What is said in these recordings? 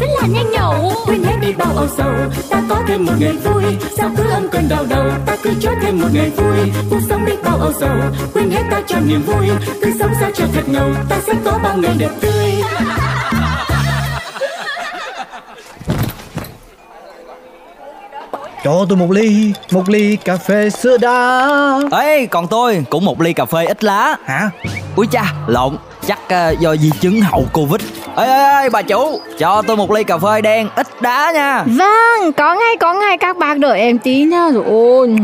rất là nhanh nhẩu. Quên hết đi bao âu sầu ta có thêm một ngày vui. Sao cứ âm cơn đau đầu ta cứ cho thêm một ngày vui. Cuộc sống đi bao âu sầu quên hết ta cho niềm vui. Cứ sống sao cho thật ngầu ta sẽ có bao ngày đẹp tươi. Cho tôi một ly, một ly cà phê sữa đá. Ê còn tôi cũng một ly cà phê ít lá. Hả? Úi cha lộn Chắc uh, do di chứng hậu Covid Ê ê ê bà chủ Cho tôi một ly cà phê đen ít đá nha Vâng, có ngay có ngay các bác đợi em tí nhá. Rồi ôi,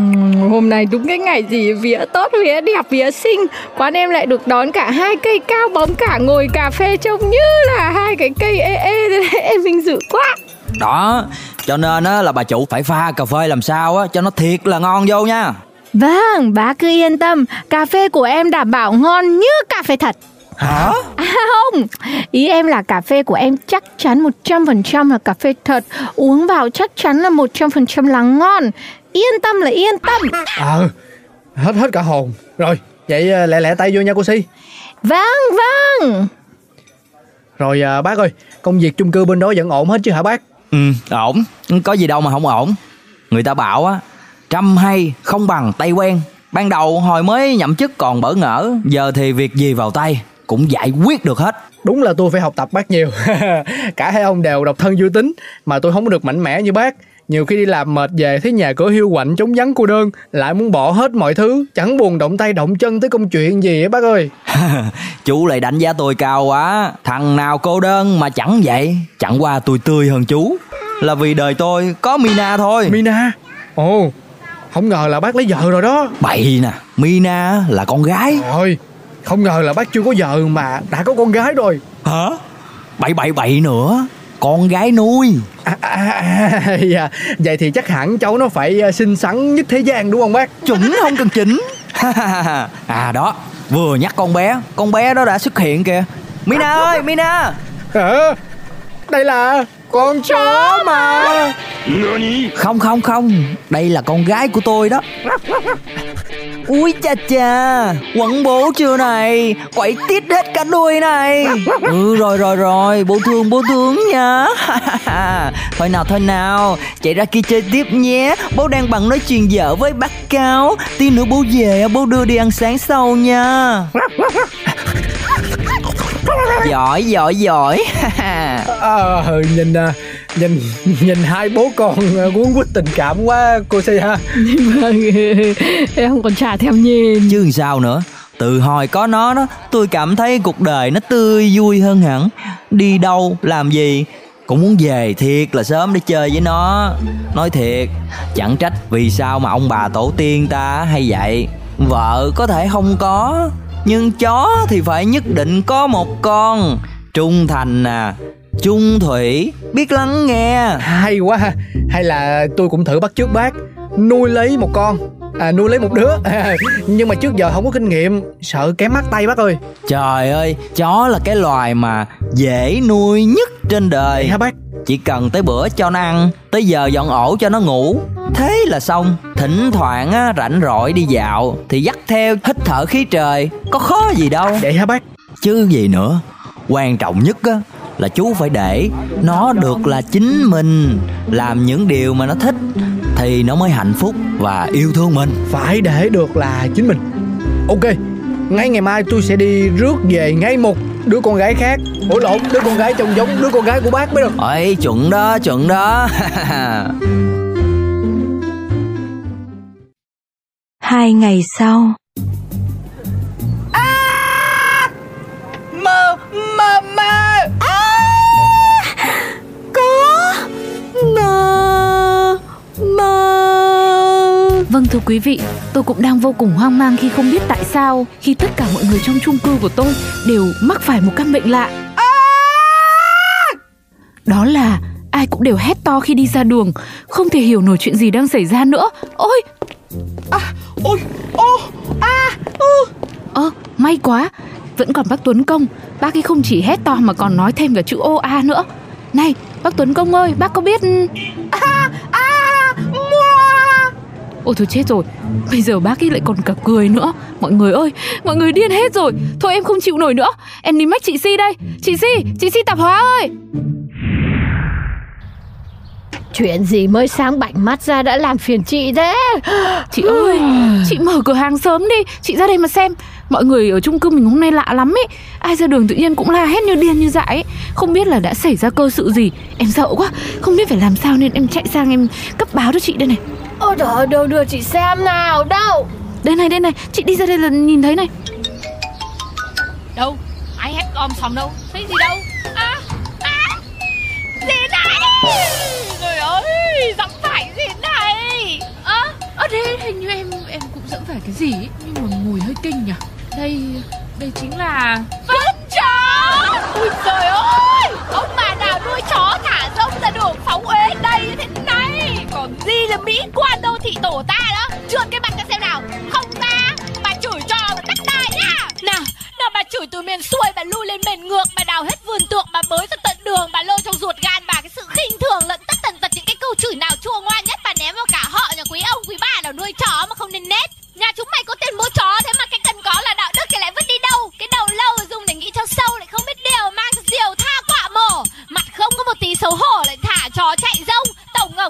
hôm nay đúng cái ngày gì vía tốt, vía đẹp, vía xinh. Quán em lại được đón cả hai cây cao bóng cả ngồi cà phê trông như là hai cái cây ê ê thế em vinh dự quá. Đó cho nên á, là bà chủ phải pha cà phê làm sao á cho nó thiệt là ngon vô nha Vâng, bác cứ yên tâm, cà phê của em đảm bảo ngon như cà phê thật. Hả? À không, ý em là cà phê của em chắc chắn 100% là cà phê thật. Uống vào chắc chắn là 100% là ngon. Yên tâm là yên tâm. Ờ, hết hết cả hồn. Rồi, vậy ờ, lẹ lẹ tay vô nha cô Si. Vâng, vâng. Rồi à, bác ơi, công việc chung cư bên đó vẫn ổn hết chứ hả bác? Ừ ổn. Có gì đâu mà không ổn. Người ta bảo á Trăm hay không bằng tay quen. Ban đầu hồi mới nhậm chức còn bỡ ngỡ Giờ thì việc gì vào tay Cũng giải quyết được hết. Đúng là tôi phải học tập bác nhiều. Cả hai ông đều độc thân vui tính Mà tôi không được mạnh mẽ như bác. Nhiều khi đi làm mệt về thấy nhà cửa hiu quạnh trống vắng cô đơn Lại muốn bỏ hết mọi thứ Chẳng buồn động tay động chân tới công chuyện gì á bác ơi. Chú lại đánh giá tôi cao quá. Thằng nào cô đơn mà chẳng vậy? Chẳng qua tôi tươi hơn chú. Là vì đời tôi có Mina thôi. Mina? Ồ Không ngờ là bác lấy vợ rồi đó. Bậy nè Mina là con gái. Rồi Không ngờ là bác chưa có vợ mà đã có con gái rồi. Hả? Bậy bậy bậy nữa? Con gái nuôi. À, à, à, dạ. Vậy thì chắc hẳn cháu nó phải à, xinh xắn nhất thế gian đúng không bác? Chuẩn không cần chỉnh. À đó. Vừa nhắc con bé Con bé đó đã xuất hiện kìa. Mina ơi Mina. À, Đây là con chó mà. Không không không. Đây là con gái của tôi đó. Ui cha cha. Quẩn bố chưa này? Quậy tít hết cả đuôi này. Ừ rồi rồi rồi. Bố thương bố thương nha. Thôi nào thôi nào. Chạy ra kia chơi tiếp nhé. Bố đang bằng nói chuyện vợ với bác Cao. Tí nữa bố về Bố đưa đi ăn sáng sau nha Giỏi giỏi giỏi à, Nhìn à, nhìn nhìn hai bố con à, cuốn quýt tình cảm quá cô Si ha. Vâng, em không còn trả thèm nhìn Chứ sao nữa từ hồi có nó đó tôi cảm thấy cuộc đời nó tươi vui hơn hẳn. Đi đâu làm gì cũng muốn về thiệt là sớm để chơi với nó. Nói thiệt chẳng trách vì sao mà ông bà tổ tiên ta hay vậy. Vợ có thể không có nhưng chó thì phải nhất định có một con. Trung thành à chung thủy biết lắng nghe. Hay quá ha. Hay là tôi cũng thử bắt trước bác. Nuôi lấy một con. À nuôi lấy một đứa. À, nhưng mà trước giờ không có kinh nghiệm. Sợ kém mắt tay bác ơi. Trời ơi chó là cái loài mà dễ nuôi nhất trên đời. Vậy hả bác? Chỉ cần tới bữa cho nó ăn tới giờ dọn ổ cho nó ngủ. Thế là xong thỉnh thoảng á, rảnh rỗi đi dạo thì dắt theo hít thở khí trời. Có khó gì đâu. Vậy hả bác? Chứ gì nữa. Quan trọng nhất á là chú phải để nó được là chính mình. Làm những điều mà nó thích thì nó mới hạnh phúc và yêu thương mình. Phải để được là chính mình. Ok ngay ngày mai tôi sẽ đi rước về ngay một đứa con gái khác. Ủa lộn đứa con gái trông giống đứa con gái của bác mới được. Ơi chuẩn đó chuẩn đó hai ngày sau. Mơ mơ mơ! À, có! Mơ mơ. Vâng thưa quý vị, tôi cũng đang vô cùng hoang mang khi không biết tại sao khi tất cả mọi người trong chung cư của tôi đều mắc phải một căn bệnh lạ. à, Đó là ai cũng đều hét to khi đi ra đường Không thể hiểu nổi chuyện gì đang xảy ra nữa. Ôi! À, ôi, ô, à, ừ. Ơ, may quá. Vẫn còn bác Tuấn Công. Bác ấy không chỉ hét to mà còn nói thêm cả chữ ô a nữa. Này, bác Tuấn Công ơi, bác có biết À, à, mua. Ôi thôi chết rồi. Bây giờ bác ấy lại còn cả cười nữa. Mọi người ơi Mọi người điên hết rồi. Thôi em không chịu nổi nữa. Em đi mách chị Si đây. Chị Si Chị Si tạp hóa ơi Chuyện gì mới sáng bảnh mắt ra đã làm phiền chị thế? Chị ơi Chị mở cửa hàng sớm đi. Chị ra đây mà xem. Mọi người ở chung cư mình hôm nay lạ lắm ấy. Ai ra đường tự nhiên cũng la hét như điên như dại ấy. Không biết là đã xảy ra cơ sự gì. Em sợ quá. Không biết phải làm sao nên em chạy sang em cấp báo cho chị đây này. Ôi trời đâu đưa chị xem nào Đâu? Đây này đây này. Chị đi ra đây là nhìn thấy này. Đâu? Ai hét om sòm đâu? Thấy gì đâu? Cũng phải cái gì ấy, Nhưng mà mùi hơi kinh nhỉ Đây đây chính là phân chó! Ui trời ơi, ông bà nào nuôi chó thả rông ra đường phóng uế đây thế này? Còn gì là mỹ quan đô thị tổ ta đó? Trượt cái mặt ra xem nào? Không ta, bà chửi cho mà tất đai nhá! Nào, nào bà chửi từ miền xuôi bà lui lên miền ngược bà đào hết vườn tược bà bới ra tận đường bà lôi trong ruột gan bà cái sự khinh thường lẫn tất tần tật những cái câu chửi nào chua ngoan nhất bà ném vào cả họ nhà quý ông quý bà nào nuôi chó mà không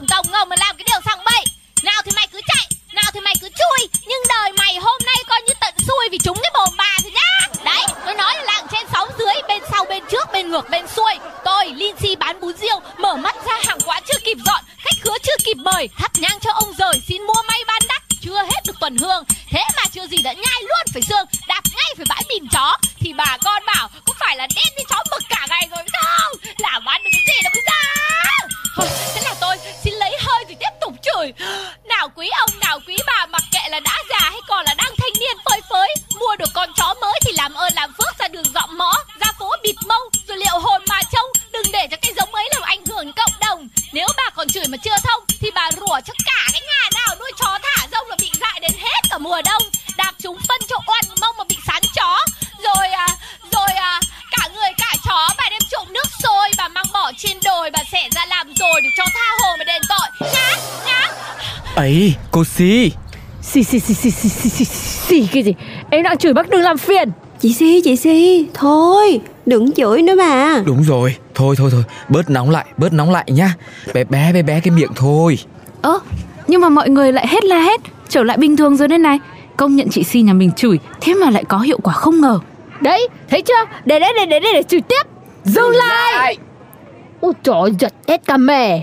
tổng ngổng tổng mà làm cái điều sằng bậy. Nào thì mày cứ chạy, nào thì mày cứ chui. Nhưng đời mày hôm nay coi như tận xui vì chúng cái mồm bà thì nhá. Đấy, tôi nói là làng trên sóng dưới, bên sau, bên trước, bên ngược, bên xuôi. Tôi, linh si bán bún riêu, mở mắt ra hàng quán chưa kịp dọn, khách khứa chưa kịp mời. Thắp nhang cho ông rời, xin mua may bán đắt. Chưa hết được tuần hương, thế mà chưa gì đã nhai luôn phải xương. Đạp ngay phải bãi mìn chó. Thì bà con bảo cũng phải là đen như chó mực cả ngày nào quý ông, nào quý bà, mặc kệ là đã già hay còn là đang thanh niên phơi phới, mua được con chó mới thì làm ơn làm phước ra đường dọn mõ, ra phố bịt mông, rồi liệu hồn mà trông, đừng để cho cái giống ấy làm ảnh hưởng cộng đồng. Nếu bà còn chửi mà chưa thông, thì bà rủa cho cả cái nhà nào nuôi chó thả rông là bị dại đến hết cả mùa đông. Đạp chúng phân cho oan mông mà bị sán chó. Rồi à rồi à cả người cả chó, bà đem trộm nước sôi, bà mang bỏ trên đồi, bà xẻ ra làm rồi để cho tha hồ mà đền tội. Nha! Ấy cô si. Xì xì xì xì xì xì xì xì cái gì? Em đang chửi bác đừng làm phiền. Chị Si, chị Si, thôi, đừng chửi nữa mà. Đúng rồi thôi thôi thôi bớt nóng lại bớt nóng lại nhá. Bé bé bé bé cái miệng thôi. Ơ Nhưng mà mọi người lại hết la hết Trở lại bình thường rồi đây này. Công nhận chị Si nhà mình chửi Thế mà lại có hiệu quả không ngờ. Đấy thấy chưa? Để để để để để, để chửi tiếp. Dừng lại. Ôi trời ơi, giật hết cả mề.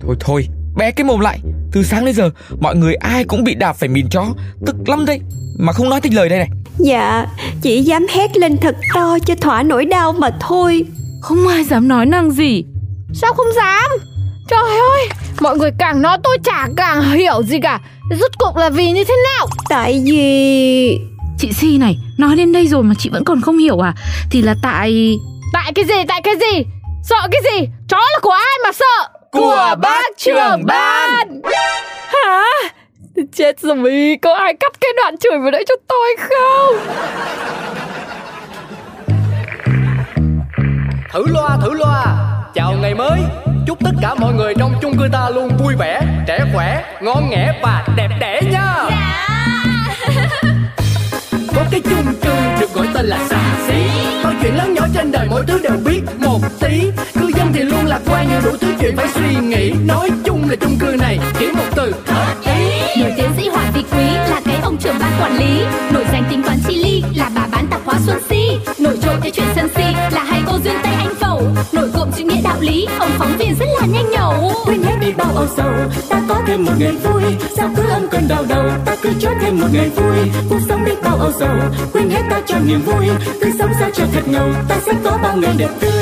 Thôi thôi, bé cái mồm lại. Từ sáng đến giờ, mọi người ai cũng bị đạp phải mìn chó. Tức lắm đây Mà không nói thành lời đây này. Dạ, chỉ dám hét lên thật to cho thỏa nỗi đau mà thôi. Không ai dám nói năng gì. Sao không dám? Trời ơi Mọi người càng nói tôi chả càng hiểu gì cả. Rốt cuộc là vì như thế nào? Tại vì... Chị Si này Nói đến đây rồi mà chị vẫn còn không hiểu à? Thì là tại Tại cái gì tại cái gì? Sợ cái gì? Chó là của ai mà sợ Của bác trưởng ban. Hả? Chết rồi Có ai cắt cái đoạn chửi vào đấy cho tôi không? Thử loa thử loa. Chào ngày mới. Chúc tất cả mọi người trong chung cư ta luôn vui vẻ Trẻ khỏe, ngon nghẻ và đẹp đẽ nha. Có cái chung cư được gọi tên là xà xí. Mọi chuyện lớn nhỏ trên đời mỗi thứ đều biết một tí Dân thì luôn lạc quan nhiều đủ thứ chuyện phải suy nghĩ. Nói chung là chung cư này chỉ một từ. Hợp ý. Nổi tiến sĩ Hoàng Vị Quý là cái ông trưởng ban quản lý. Nổi danh tính toán chi ly là bà bán tạp hóa Xuân Si. Nổi trội cái chuyện sân si là hai cô duyên Tây Anh Phẩu. Nổi cộm chữ nghĩa đạo lý, ông phóng viên rất là nhanh nhẩu. Quên hết đi bao âu sầu ta có thêm một ngày vui. Sao cứ âm cơn đau đầu ta cứ cho thêm một ngày vui. Cuộc sống đi bao âu sầu quên hết ta cho niềm vui. Cứ sống sao cho thật ngầu ta sẽ có bao ngày đẹp tươi